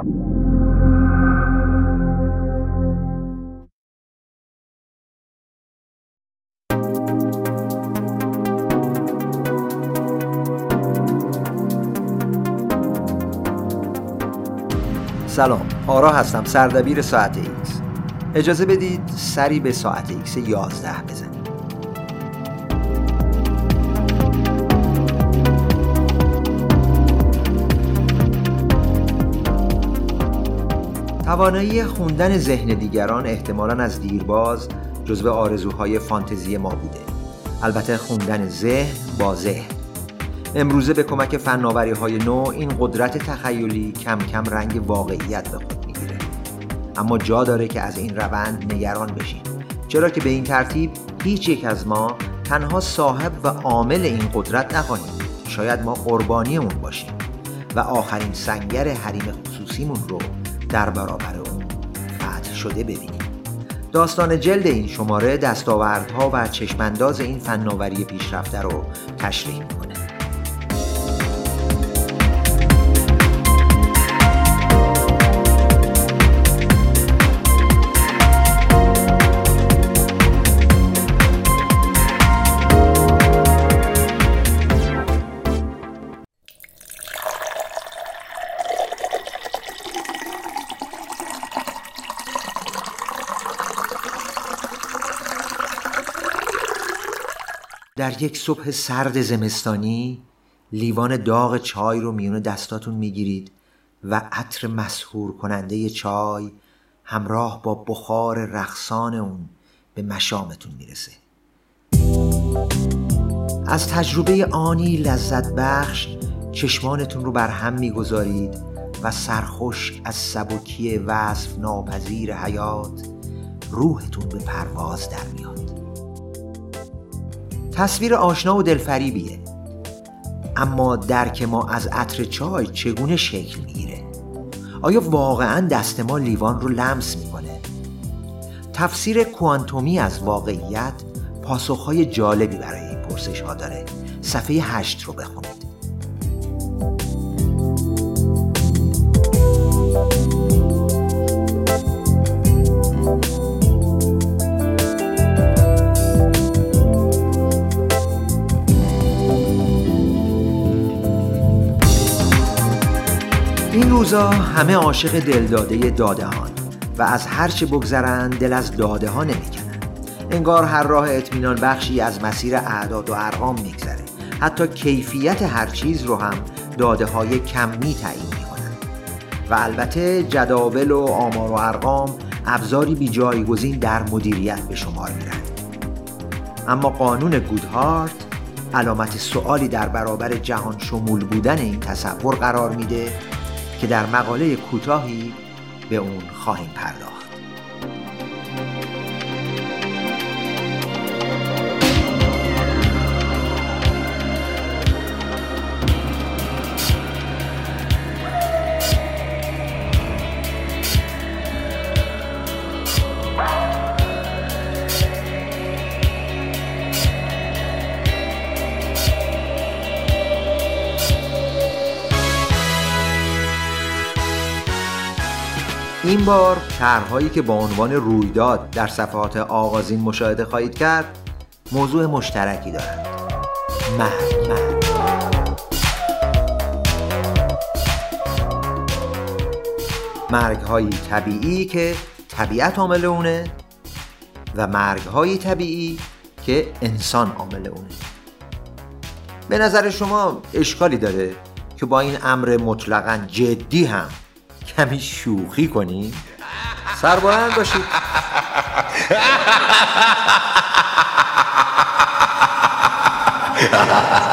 سلام آرا هستم سردبیر ساعت ایکس. اجازه بدید سری به ساعت ایکس 11 بزنیم. توانایی خوندن ذهن دیگران احتمالا از دیرباز جزو آرزوهای فانتزی ما بوده. البته خوندن ذهن با ذهن. امروزه به کمک فناوری های نو این قدرت تخیلی کم کم رنگ واقعیت به خود می‌گیره. اما جا داره که از این روند نگران بشیم. چرا که به این ترتیب هیچ یک از ما تنها صاحب و عامل این قدرت نخواهیم. شاید ما قربانی اون باشیم و آخرین سنگر حریم خصوصیمون رو در برابر اون فتح شده ببینیم. داستان جلد این شماره دستاوردها و چشمانداز این فناوری پیشرفته رو تشریح می‌کنه. در یک صبح سرد زمستانی لیوان داغ چای رو میون دستاتون می‌گیرید و عطر مسهور کننده چای همراه با بخار رخصان اون به مشامتون می‌رسه. از تجربه آنی لذت بخش چشمانتون رو بر هم می‌گذارید و سرخوش از سبکی وصف ناپذیر حیات روحتون به پرواز در میاد. تصویر آشنا و دلفریبیه. اما درک ما از عطر چای چگونه شکل می‌گیره؟ آیا واقعا دست ما لیوان رو لمس می‌کنه؟ تفسیر کوانتومی از واقعیت پاسخهای جالبی برای این پرسش ها داره. صفحه هشت رو بخونید. این روزا همه عاشق دلداده داده هان و از هرچه بگذرند دل از داده ها نمی‌کنن انگار هر راه اطمینان بخشی از مسیر اعداد و ارقام میگذره. حتی کیفیت هر چیز رو هم داده های کمی تعیین می‌کنن و البته جداول و آمار و ارقام ابزاری بی جایگزین در مدیریت به شمار میرن اما قانون گودهارت علامت سوالی در برابر جهان شمول بودن این تصور قرار میده که در مقاله کوتاهی به اون خواهیم پرداخت. این بار طرحهایی که با عنوان رویداد در صفحات آغازین مشاهده خواهید کرد موضوع مشترکی دارند. مرگ مرگ طبیعی که طبیعت عامل اونه و مرگ های طبیعی که انسان عامل اونه. به نظر شما اشکالی داره که با این امر مطلقا جدی هم کمی شوخی کنیم سربلند باشید